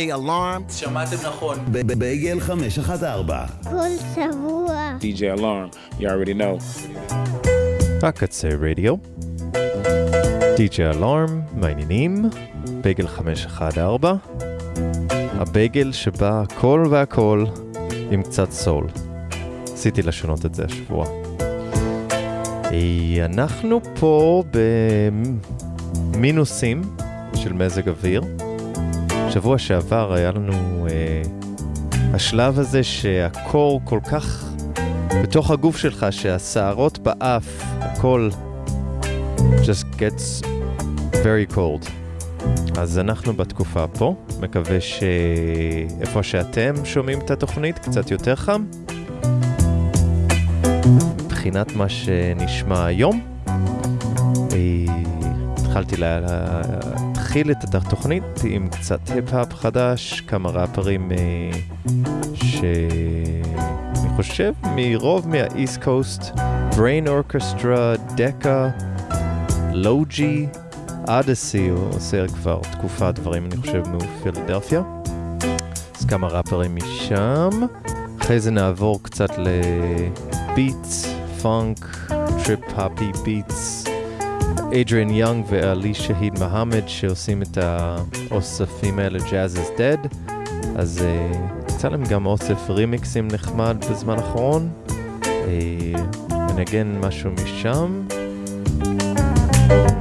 DJ Alarm. שמעתם נכון. בייגל 514. כל שבוע. DJ Alarm, you already know. הקצה רדיו. DJ אלארם, מעניינים. בייגל 514. הבייגל שבה הכל והכל עם קצת סול. עשיתי לשנות את זה השבוע. אה, אנחנו פה במינוסים של מזג אוויר. שבוע שעבר היה לנו אה, השלב הזה שהקור כל כך בתוך הגוף שלך, שהשערות באף, הכל just gets very cold. אז אנחנו בתקופה פה, מקווה שאיפה שאתם שומעים את התוכנית קצת יותר חם. מבחינת מה שנשמע היום, אה, התחלתי להתחיל את התוכנית עם קצת היפ-האפ חדש, כמה ראפרים אה, שאני חושב מרוב מהאיסט קוסט, Brain Orchestra, דקה, לוג'י, אדסי, הוא עושה כבר תקופה דברים, אני חושב, מפילדלפיה. אז כמה ראפרים משם. אחרי זה נעבור קצת לביטס, פאנק, טריפ-הפי ביטס. אדריאן יונג ואלי שהיד מהמד שעושים את האוספים האלה, Jazz is Dead. אז uh, יצא להם גם אוסף רימיקסים נחמד בזמן האחרון. Uh, נגן משהו משם.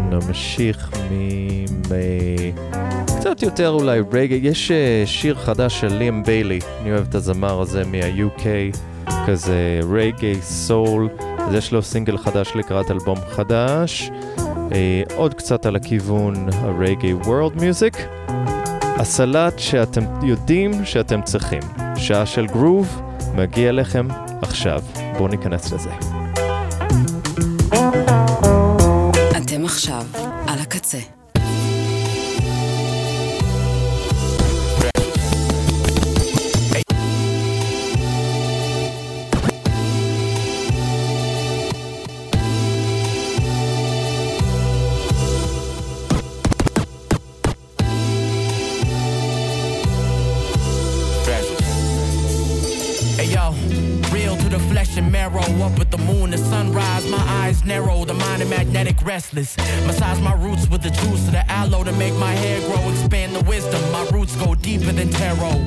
נמשיך מ... קצת יותר אולי רגע, יש uh, שיר חדש של ליאם ביילי, אני אוהב את הזמר הזה מה-UK, כזה רגעי, סול, אז יש לו סינגל חדש לקראת אלבום חדש, עוד קצת על הכיוון הרגעי וורלד מיוזיק, הסלט שאתם יודעים שאתם צריכים, שעה של גרוב, מגיע לכם עכשיו, בואו ניכנס לזה. אתם עכשיו על הקצה. Massage my roots with the juice of the aloe to make my hair grow. Expand the wisdom. My roots go deeper than tarot.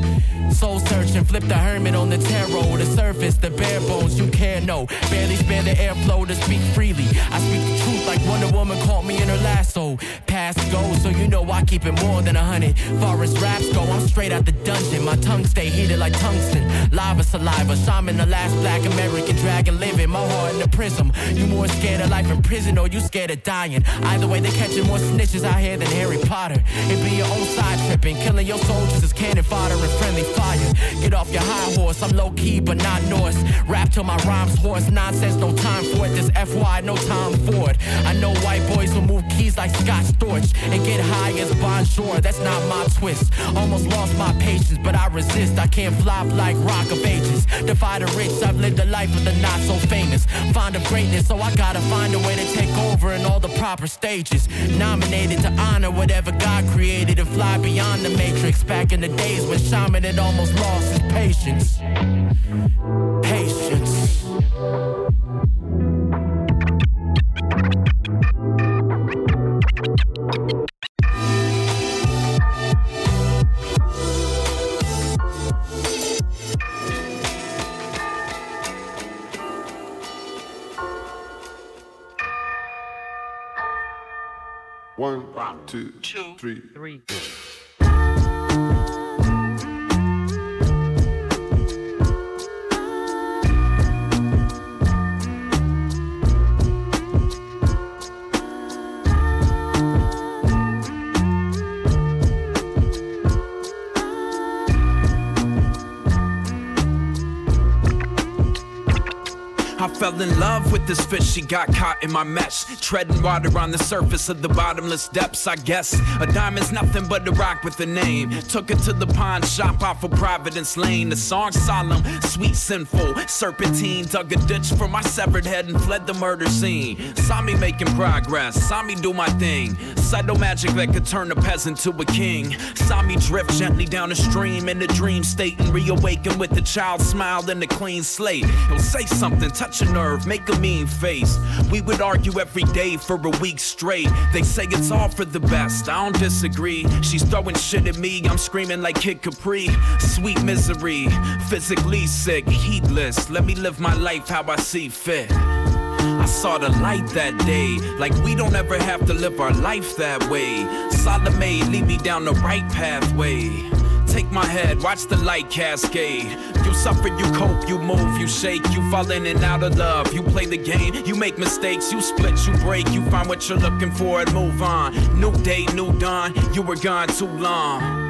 Soul searching, flip the hermit on the tarot. The surface, the bare bones, you can't know. Barely spare the airflow to speak freely. I speak the truth like Wonder Woman caught me in her lasso. You know I keep it more than a hundred. Forest raps go, I'm straight out the dungeon. My tongue stay heated like tungsten. Lava saliva, shaman, the last black American dragon living. My heart in the prism. You more scared of life in prison or you scared of dying? Either way, they catching more snitches out here than Harry Potter. It be your own side tripping, killing your soldiers is cannon fodder and friendly fire. Get off your high horse, I'm low key but not Norse. Rap till my rhymes hoarse, nonsense, no time for it. This FY, no time for it. I know white boys will move keys like Scott Storch and get high as Bonjour. That's not my twist. Almost lost my patience, but I resist. I can't flop like Rock of Ages. Defy the rich, I've lived a life of the not so famous. Find of greatness, so I gotta find a way to take over in all the proper stages. Nominated to honor whatever God created and fly beyond the matrix. Back in the days when Shaman had almost lost his patience. Patience. Two, two, three, three. Love with this fish, she got caught in my mesh. Treading water on the surface of the bottomless depths, I guess. A diamond's nothing but a rock with a name. Took it to the pawn shop off of Providence Lane. The song solemn, sweet, sinful. Serpentine dug a ditch for my severed head and fled the murder scene. Saw me making progress, saw me do my thing. Subtle magic that could turn a peasant to a king. Saw me drift gently down a stream in a dream state and reawaken with a child smile and a clean slate. He'll say something, touch a nerve, make a mean face. We would argue every day for a week straight. They say it's all for the best, I don't disagree. She's throwing shit at me, I'm screaming like Kid Capri. Sweet misery, physically sick, heedless. Let me live my life how I see fit. I saw the light that day, like we don't ever have to live our life that way. Salome, lead me down the right pathway. Take my head, watch the light cascade. You suffer, you cope, you move, you shake, you fall in and out of love. You play the game, you make mistakes, you split, you break, you find what you're looking for and move on. New day, new dawn, you were gone too long.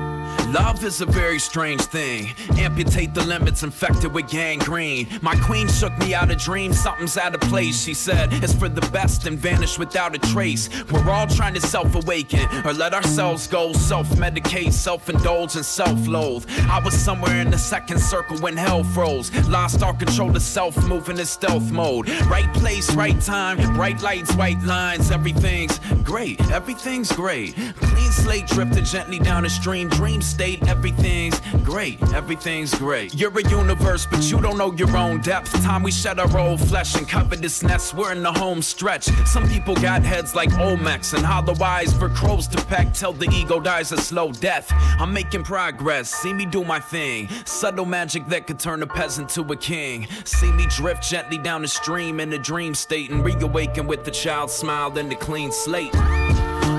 Love is a very strange thing. Amputate the limits, infected with gangrene. My queen shook me out of dreams, something's out of place. She said it's for the best and vanish without a trace. We're all trying to self awaken or let ourselves go, self medicate, self indulge, and self loathe. I was somewhere in the second circle when hell froze. Lost all control of self, moving in stealth mode. Right place, right time, bright lights, white lines. Everything's great, everything's great. Clean slate drifting gently down the stream, dream state state, everything's great, everything's great. You're a universe, but you don't know your own depth. Time we shed our old flesh and cover this nest, we're in the home stretch. Some people got heads like Olmecs and hollow eyes for crows to peck till the ego dies a slow death. I'm making progress, see me do my thing. Subtle magic that could turn a peasant to a king. See me drift gently down the stream in a dream state and reawaken with the child's smile and a clean slate.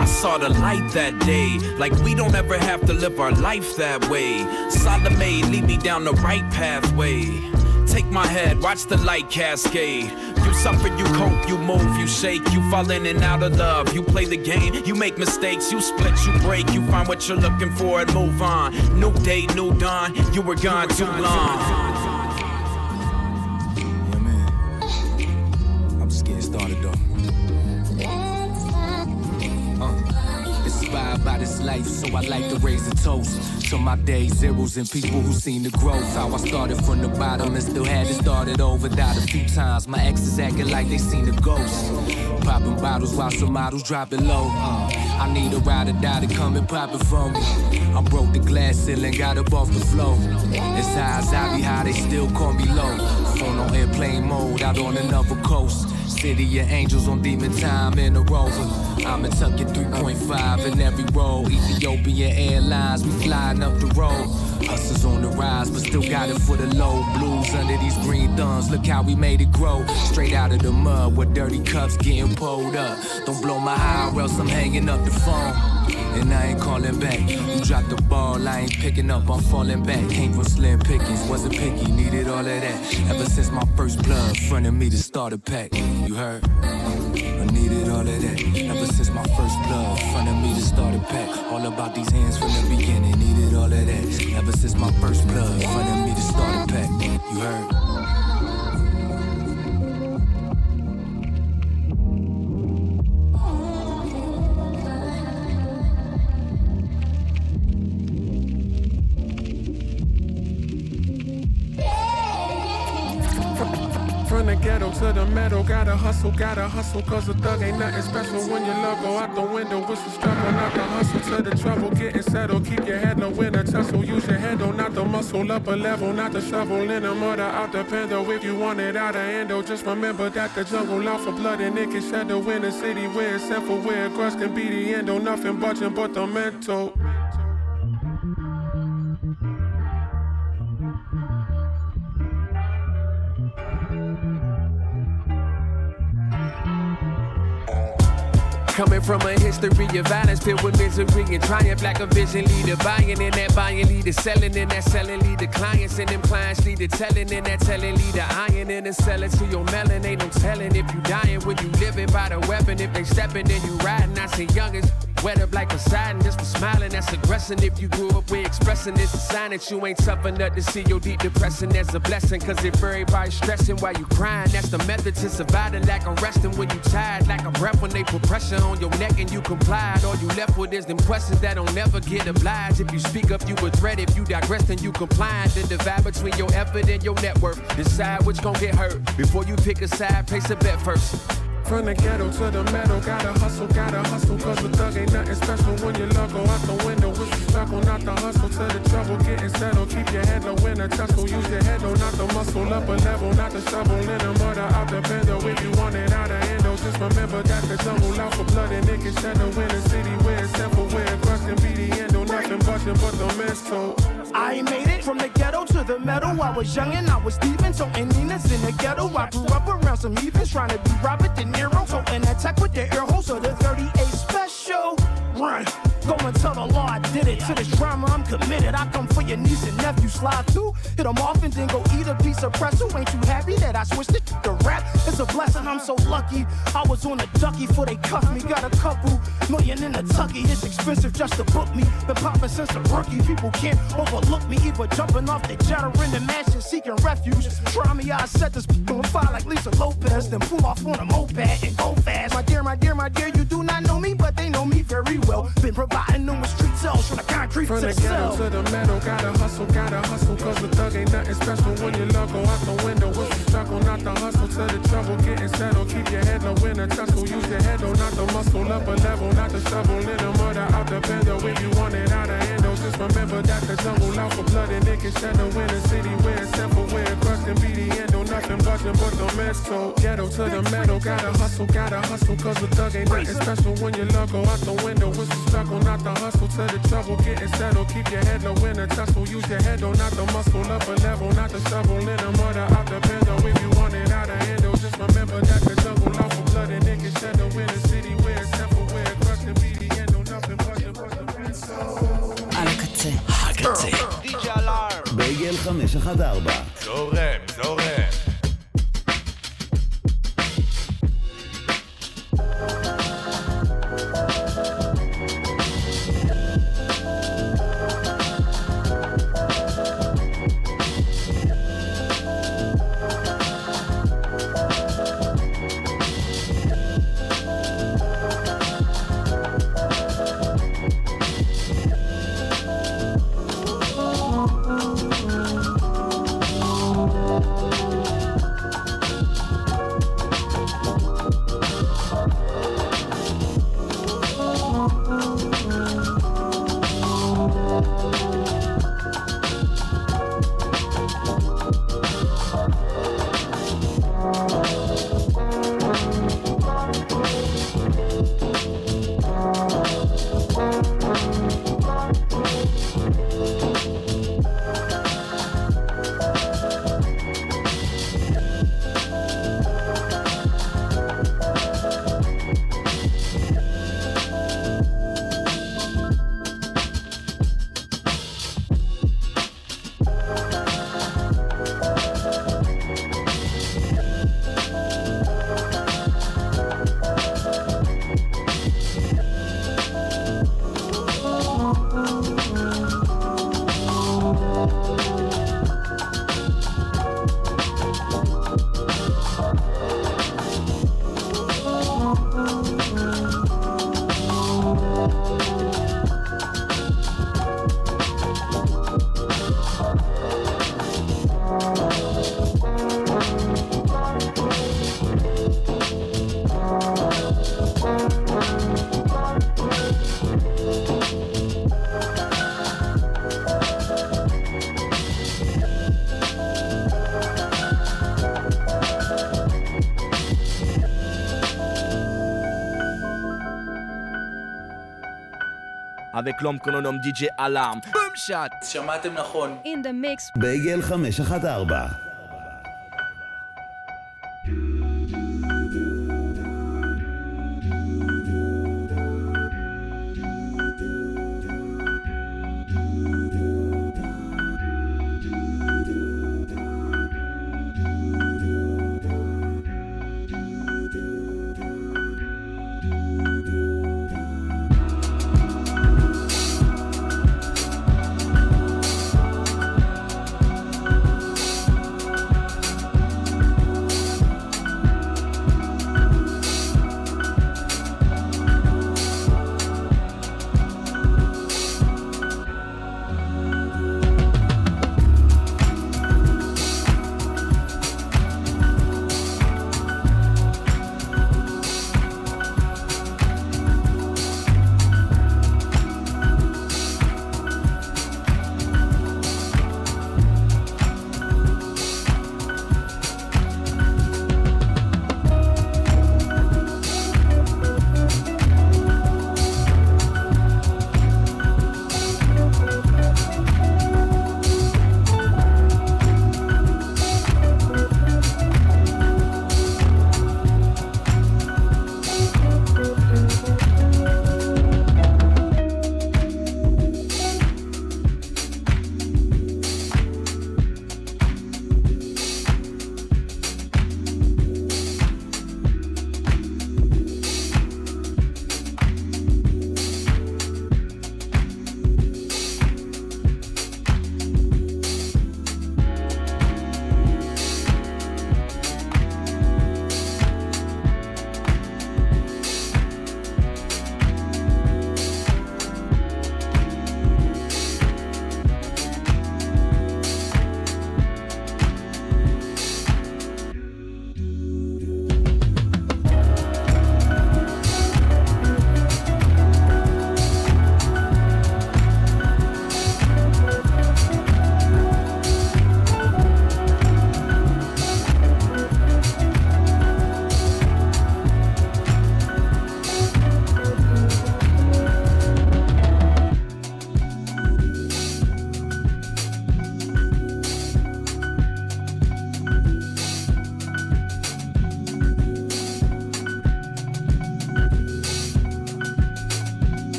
I saw the light that day, like we don't ever have to live our life that way. Salome, lead me down the right pathway. Take my head, watch the light cascade. You suffer, you cope, you move, you shake, you fall in and out of love. You play the game, you make mistakes, you split, you break, you find what you're looking for and move on. New day, new dawn, you were gone too long. By this life, so I like to raise a toast to my day zeros and people who seen the growth. How I started from the bottom and still had to start it over. Died a few times, my exes acting like they seen a ghost. Popping bottles while some models drop it low. I need a ride or die to come and pop it from me. I broke the glass ceiling, got up off the floor. As high as I be high, they still call me low. Phone on airplane mode, out on another coast. City of angels on demon time in a rover. I'm in tucking 3.5 in every row. Ethiopian Airlines, we flying up the road. Hustlers on the rise, but still got it for the low. Blues under these green thumbs, look how we made it grow. Straight out of the mud, with dirty cups getting pulled up. Don't blow my high, or else I'm hanging up the phone and I ain't calling back. You dropped the ball, I ain't picking up, I'm falling back. Came from slim pickings, wasn't picky, needed all of that. Ever since my first blood, fronted me to start a pack. You heard? I needed all of that. Ever since my first blood, fronted me to start a pack. All about these hands from the beginning, needed all of that. Ever since my first blood, fronted me to start a pack. You heard? To the metal. Gotta hustle, gotta hustle, cause a thug ain't nothing special. When your love go out the window, what's the struggle? Not the hustle to the trouble, getting settled. Keep your head no a tussle. Use your handle, not the muscle. Up a level, not the shovel. In the murder, out the pencil. If you want it out of endo, just remember that the jungle out for blood and it can shadow in the city where it's simple, where grass can be the end, endo. Nothing budging but the mental. Coming from a history of violence filled with misery and triumph, like a vision leader. Buying in that buying leader, selling in that selling leader. Clients and them clients leader, telling in that telling leader. Iron in the selling to your melon. Ain't no telling if you dying when you living by the weapon. If they stepping, then you riding. I see youngest. Wet up like Poseidon, just for smiling, that's aggressive. If you grew up with expressing, it's a sign that you ain't tough enough to see your deep depression. That's a blessing, cause if everybody's stressing while you crying, that's the method to surviving. Like a resting when you tired, like a breath when they put pressure on your neck and you complied. All you left with is them questions that don't never get obliged. If you speak up, you a threat. If you digress, then you compliant. Then divide between your effort and your net worth. Decide which gon' get hurt. Before you pick a side, place a bet first. From the ghetto to the metal, gotta hustle, gotta hustle, cause the thug ain't nothing special when you go out the window. With the struggle, not the hustle to the trouble, getting settled, keep your head low in a tussle, use your head low, not the muscle, up a level, not the shovel, in the murder out the bendo, if you want it out of endo, just remember that the jungle out for blood and it can shadow in a city where it's simple, where it's crushing, be the endo, nothing but the mental. I made it from the ghetto to the metal. I was young and I was Steven, so in Nina's in the ghetto. I grew up around some heathens trying to be Robert De Niro. So in attack with the air hole, so the 38 special. Run. Go and tell the law I did it. To this drama, I'm committed. I come for your niece and nephew. Slide through, hit them off and then go eat a piece of pretzel. Ain't you happy that I switched it to rap? It's a blessing, I'm so lucky. I was on a ducky before they cuffed me. Got a couple million in a tucky. It's expensive just to book me. Been popping since a rookie. People can't overlook me. Either jumping off the jetter in the mansion, seeking refuge. Try me, I set this on fire like Lisa Lopes. Then pull off on a moped and go fast. My dear, my dear, my dear, you do not know me, but they know me very well. Been providing numerous street cells from the concrete From to the the ghetto to the metal, gotta hustle, gotta hustle, cause the thug ain't nothing special when you love go out the window. the not the hustle to the trouble, getting settled, keep your head low in a tussle, use your head low, not the muscle, up a level, not the shovel, in the murder out the bendo, if you want it out of endo, just remember that the jungle out for blood and it can shadow in a city where it's simple, where it's crushed and be the endo, nothing busting but the mental, ghetto to the metal, gotta hustle, gotta hustle, cause the thug ain't nothing special when you love go out the window. With the struggle, not the hustle to the trouble, getting settled, keep your head low in a tussle, use your head low, not the muscle, up a level, not the shovel, in the murder out the bendo, if you want how to handle. Just remember that the jungle love for blood and niggas shadow in the city where it's temporary. Crush the media and no nothing but the but the pencil. על הקצה. הקצה. בייגל 514. זורם. Avec l'homme que l'on nomme DJ Alarm. Boom shot! שמעתם נכון. In the mix. בייגל 514.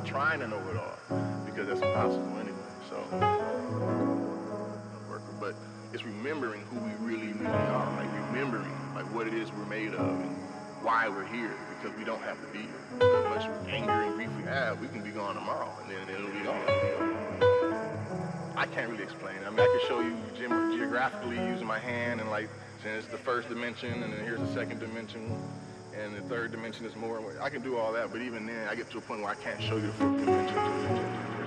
Not trying to know it all because that's impossible anyway. So, but it's remembering who we really, really are. Like remembering like what it is we're made of and why we're here because we don't have to be here. As much anger and grief we have, we can be gone tomorrow and then it'll be gone. I can't really explain. I mean, I can show you ge- geographically using my hand and like saying it's the first dimension and then here's the second dimension and the third dimension is more. I can do all that, but even then, I get to a point where I can't show you the fourth dimension.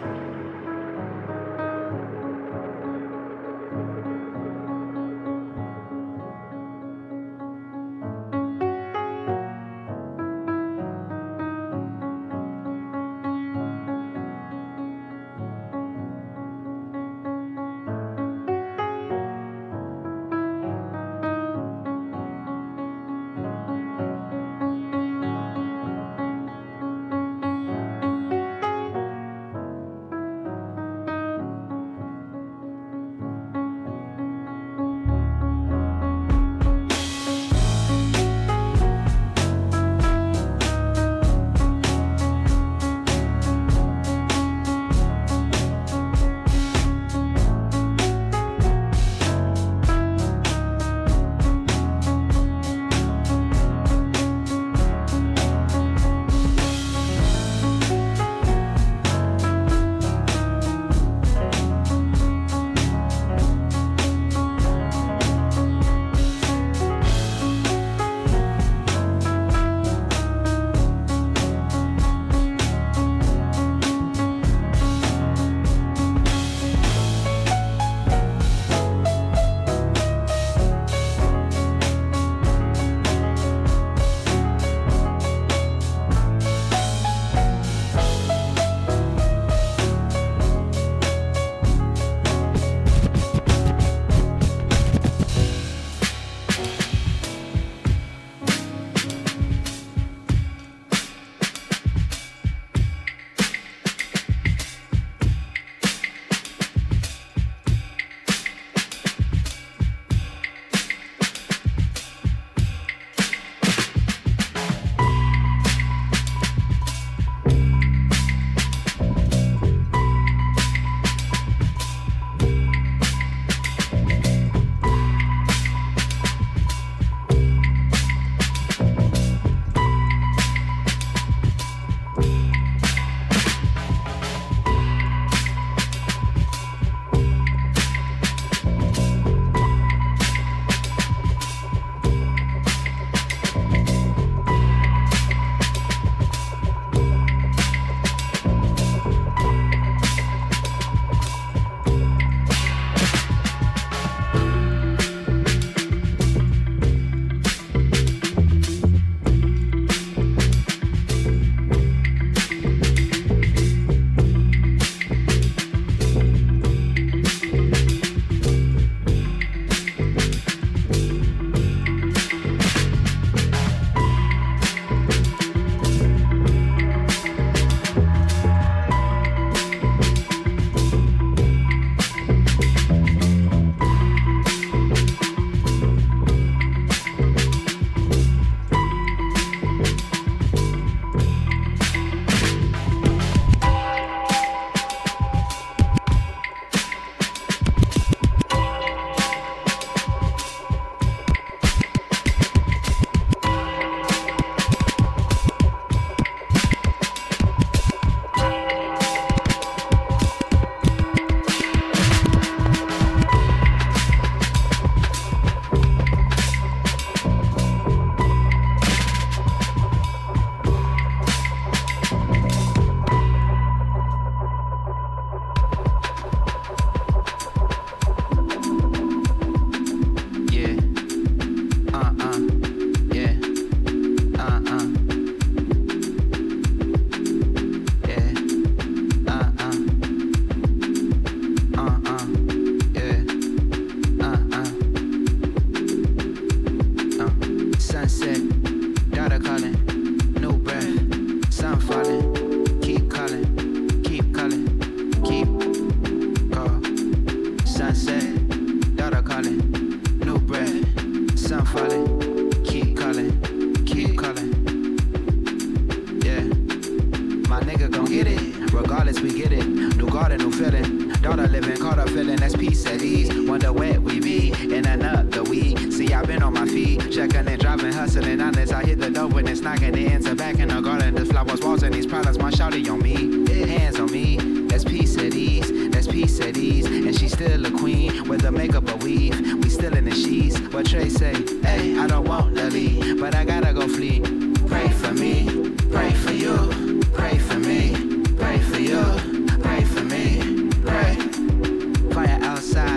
Garden, new feeling. Daughter living, caught up feeling, that's peace at ease. Wonder where we be in another week. See, I've been on my feet, checking and driving, hustling. Honest, I hit the door when it's knocking. The ends back in the garden. The flowers, walls, and these products. My shouty on me, hands on me. That's peace at ease, that's peace at ease. And she's still a queen with the makeup a weave. We still in the sheets. What Trey say? Hey, I don't want to leave, but I gotta go flee. Pray for me, pray for you, pray for me, pray for you,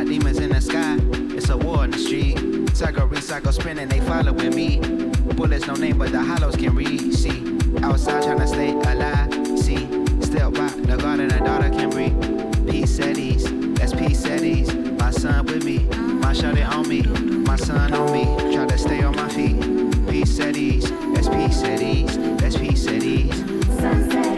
demons in the sky. It's a war in the street. Cycle, recycle, spinning, they following me. Bullets, no name, but the hollows can read. See, outside trying to stay alive. See, still rock the garden, a daughter can breathe. Peace at ease, that's peace at ease. My son with me, my shorty on me, my son on me. Try to stay on my feet. Peace at ease, that's peace at ease, that's peace at ease. Sunset,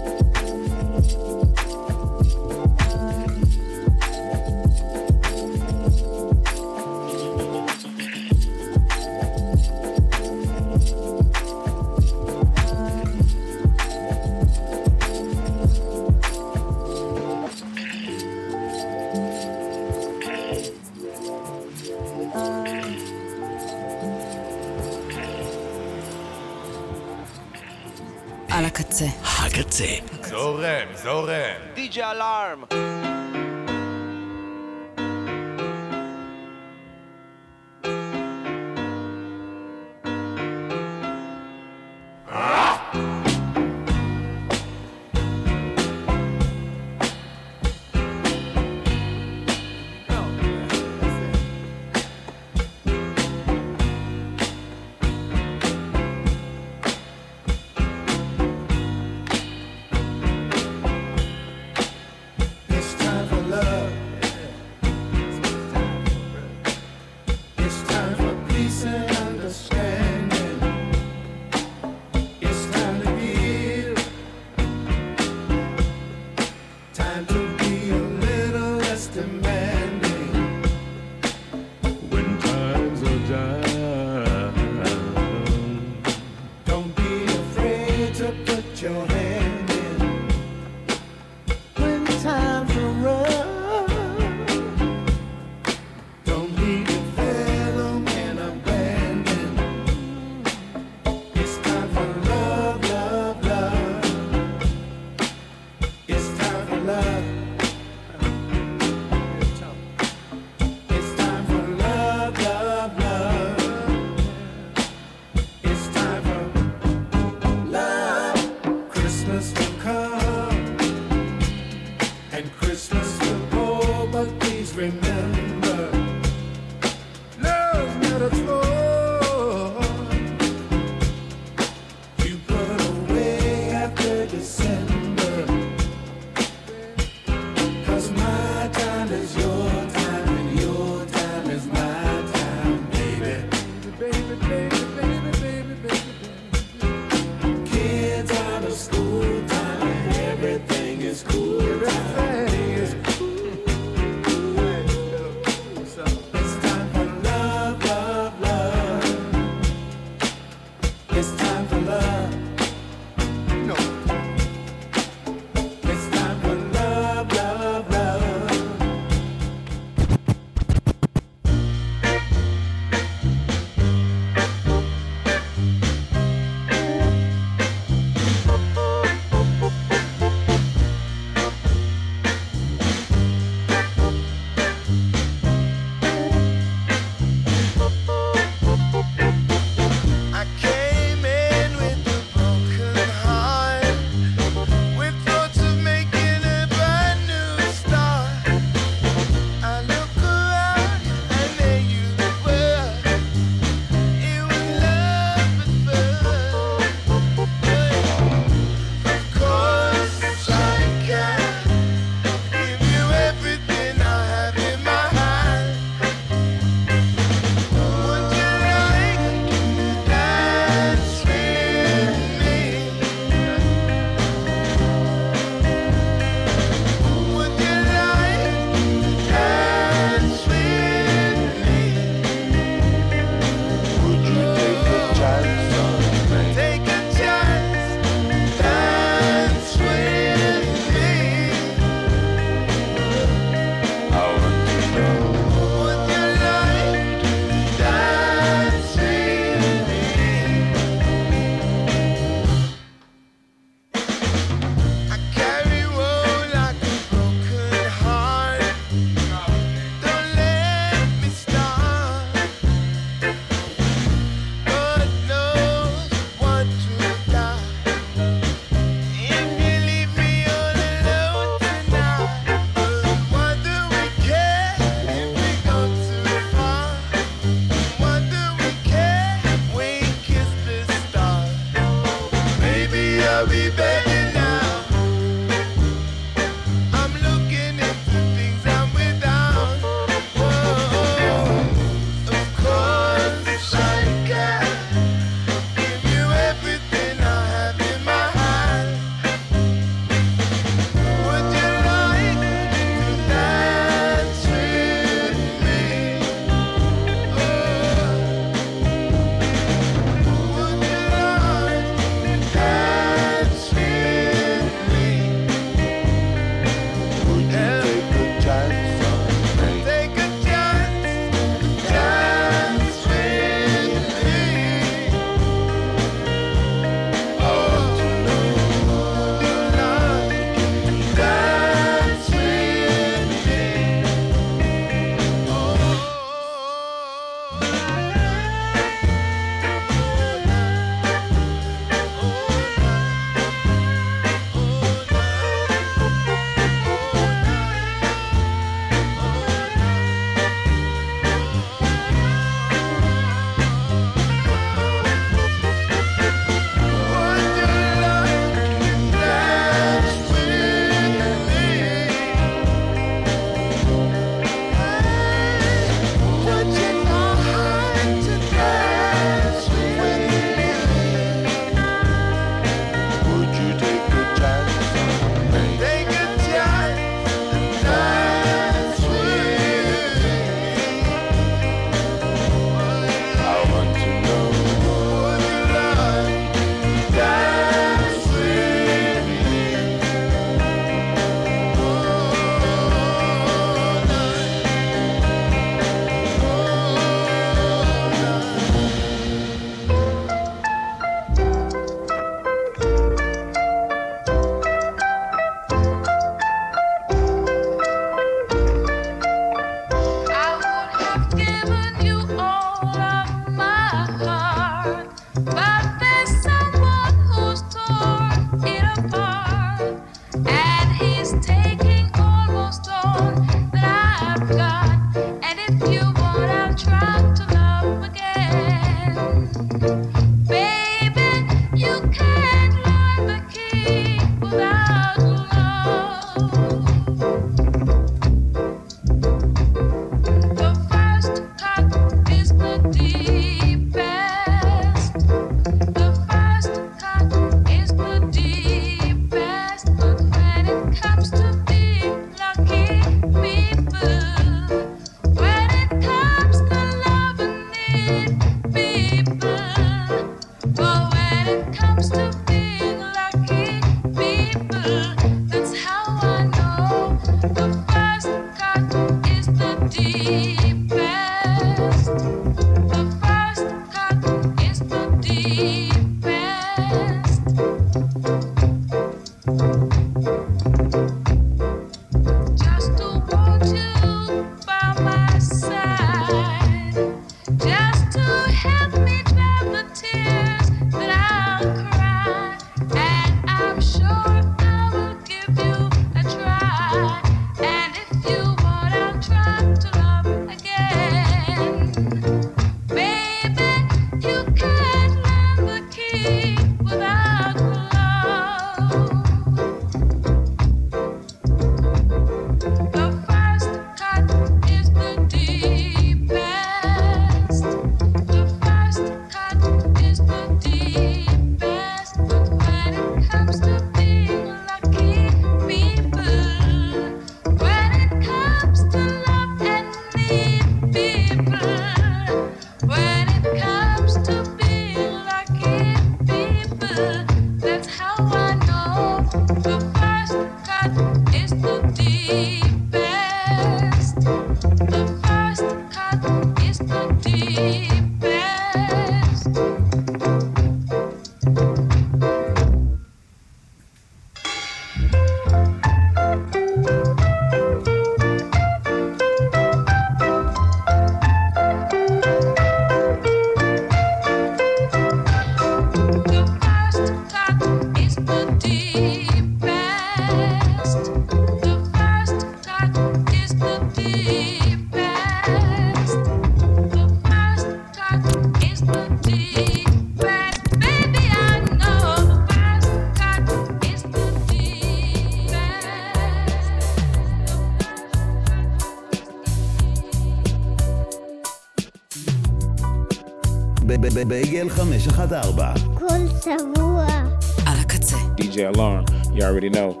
already know.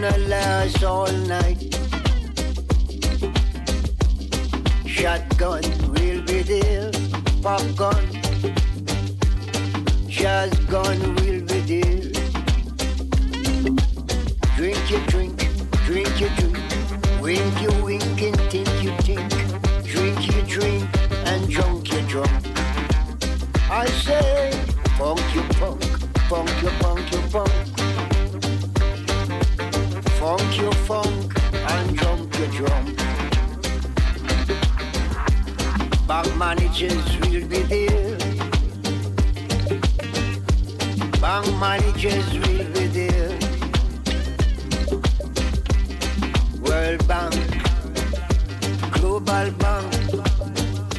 gonna last all night. Shotgun, will be there. Popcorn, shotgun will be there. Drink your drink, drink your drink, wink your wink and think you think, drink your drink and drunk your drunk. I say, funk your punk, funk your punk your punk. Drum. Bank managers will be there. Bank managers will be there. World Bank, Global Bank,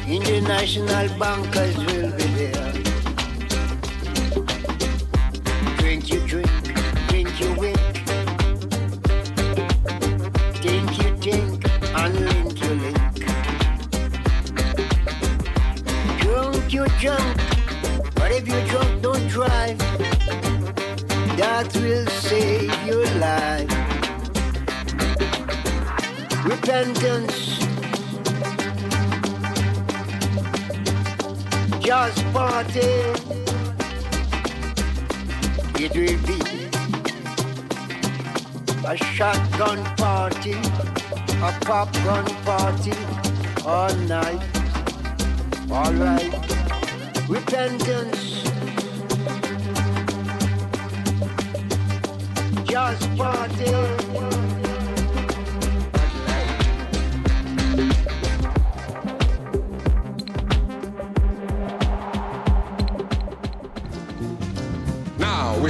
International bankers will be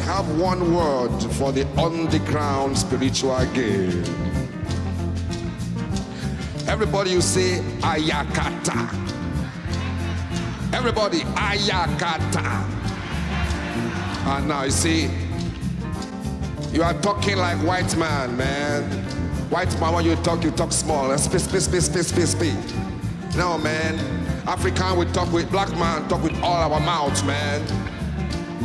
we have one word for the underground spiritual game. Everybody you say ayakata. Everybody ayakata. And now you see, you are talking like white man, man. White man, when you talk, you talk small. Speed, speed, speed, speed, speed, speed. No, man. African, we talk with black man, talk with all our mouths, man.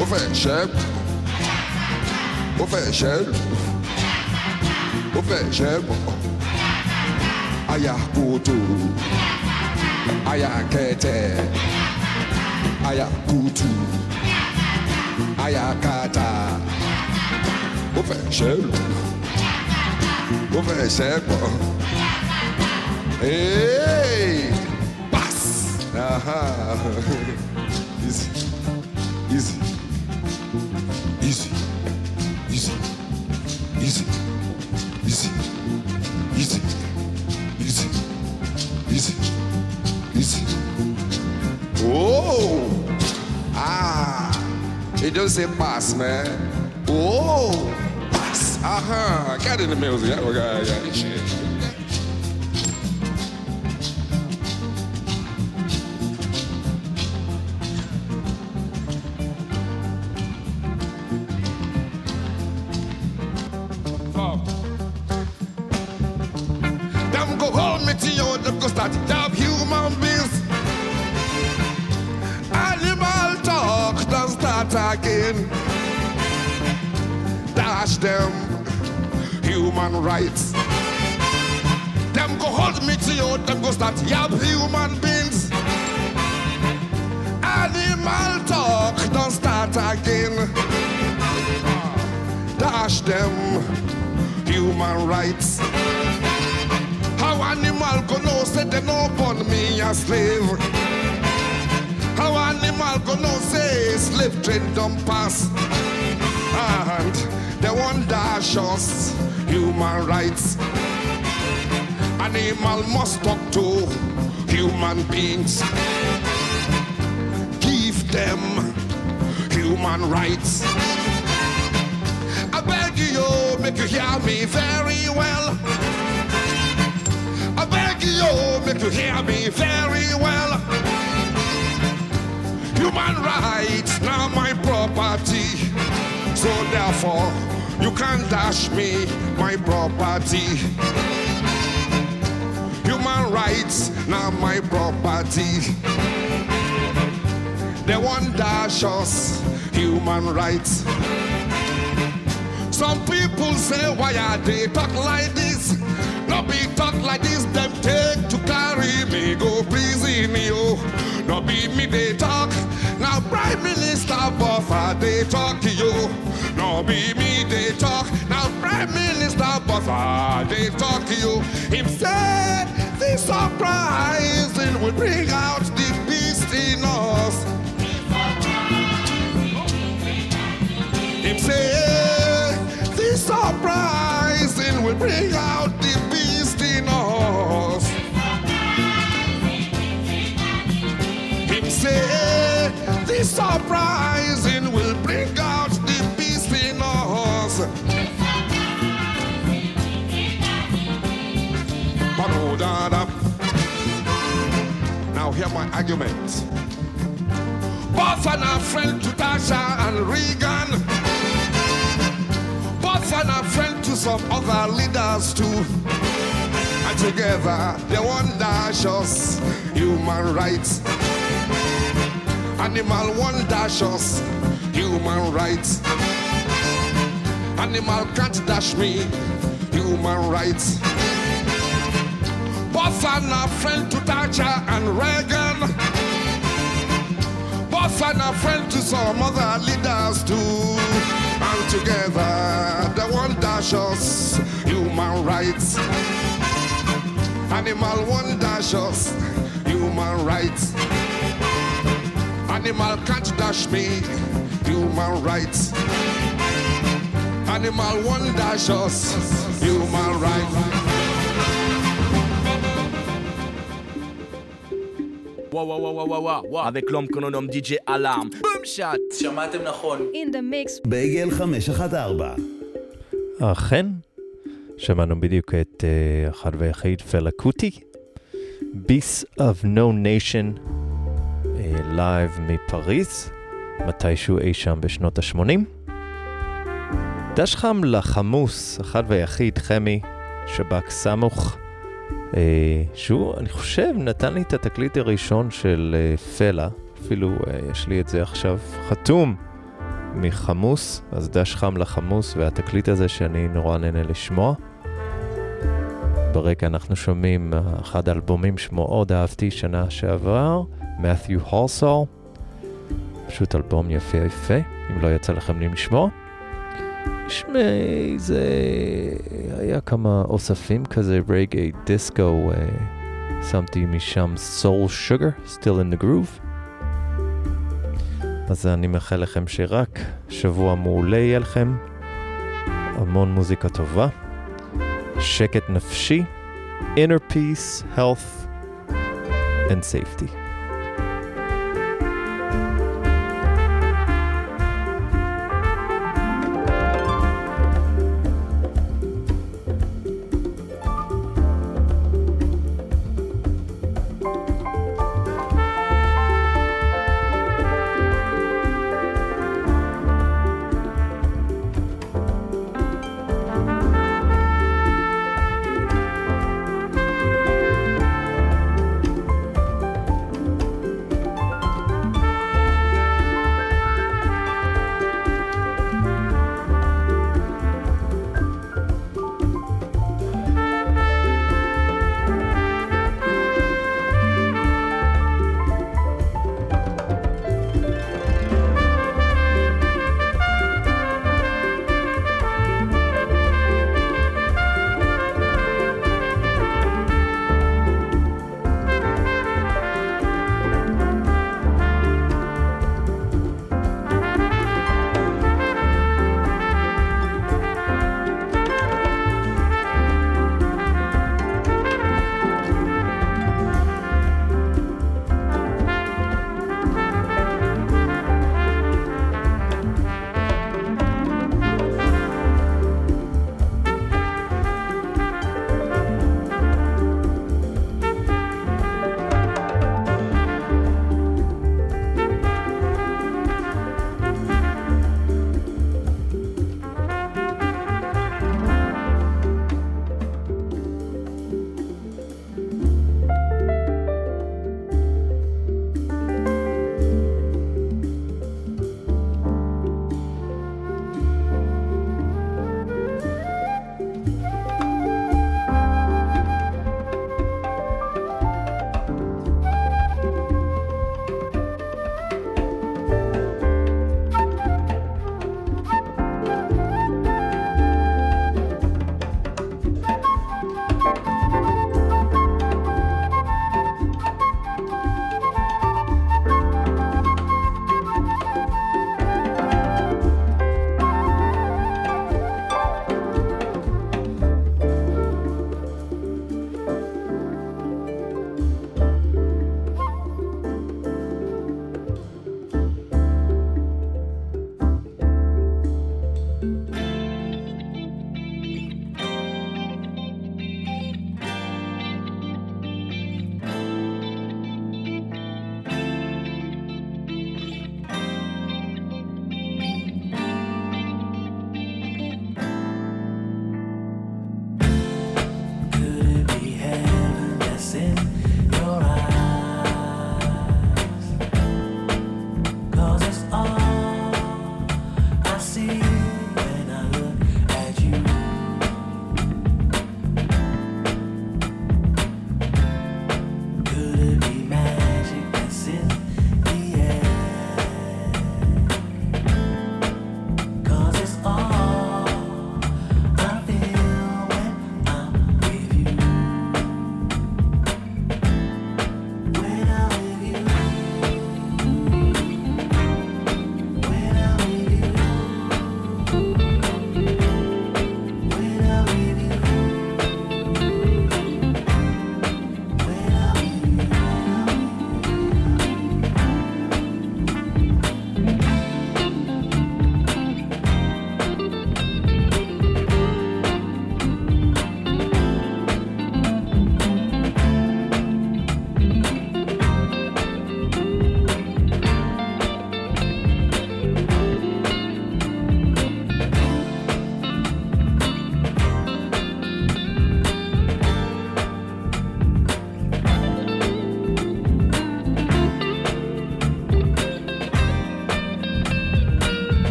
official, official, official. Ayakutu, Ayakete, Ayakutu, Ayakata, official, official. Hey, pass. Aha. Ah. It don't say pass, man. Whoa, Pass! Uh-huh. Get in the music. Yeah, yeah, yeah. Again. Dash them human rights. Them go hold me to you, them go start yab human beings. Animal talk don't start again. Dash them human rights. How animal go know say they no born me a slave? Know say slave train don't pass? Ah, and they want dash us human rights. Animal must talk to human beings. Give them human rights. I beg you, make you hear me very well. I beg you, make you hear me very well. Human rights now my property. So therefore, you can't dash me my property. Human rights now my property. They want dash us human rights. Some people say why are they talk like this? No be talk like this, them take to carry me go prison you. No be me they talk. They talk to you. No be me they talk. Now Prime Minister Botha they talk to you. Him said this surprising will bring out the beast in us. Him say this surprising will bring out the beast in us. Him say this surprising the. Ba-do-da-da. Oh, now hear my argument. Botha and a friend to Thatcher and Reagan. Botha and a friend to some other leaders too. And together they dash us human rights. Animal one dash us human rights. Animal can't dash me human rights. Botha and a friend to Thatcher and Reagan. Botha and a friend to some other leaders too. And together they won't dash us human rights. Animal won't dash us human rights. Animal can't dash me human rights. Animal one dash us human rights. וואו וואו וואו וואו וואו וואו avec l'homme qu'on nomme DJ Alarm. בום שאט! שמעתם נכון. In the mix. בייגל 514. אכן, שמענו בדיוק את uh, אחד ויחיד פלה קוטי, Beast of No Nation, לייב מפריז, מתישהו אי שם בשנות ה-80. דש חם לחמוס, אחד ויחיד, חמי, שב"כ סמוך, uh, שהוא, אני חושב, נתן לי את התקליט הראשון של uh, פלה, אפילו uh, יש לי את זה עכשיו חתום. מחמוס, אז דש חם לחמוס, והתקליט הזה שאני נורא נהנה לשמוע. ברקע אנחנו שומעים אחד האלבומים שמאוד אהבתי שנה שעבר, מת'יו הולסול. פשוט אלבום יפה יפה, אם לא יצא לכם לשמוע. שמי, זה היה כמה אוספים כזה, רגעי דיסקו, שמתי משם סול שוגר, still in the groove. אז אני מאחל לכם שרק שבוע מעולה יהיה לכם, המון מוזיקה טובה, שקט נפשי, inner peace, health and safety.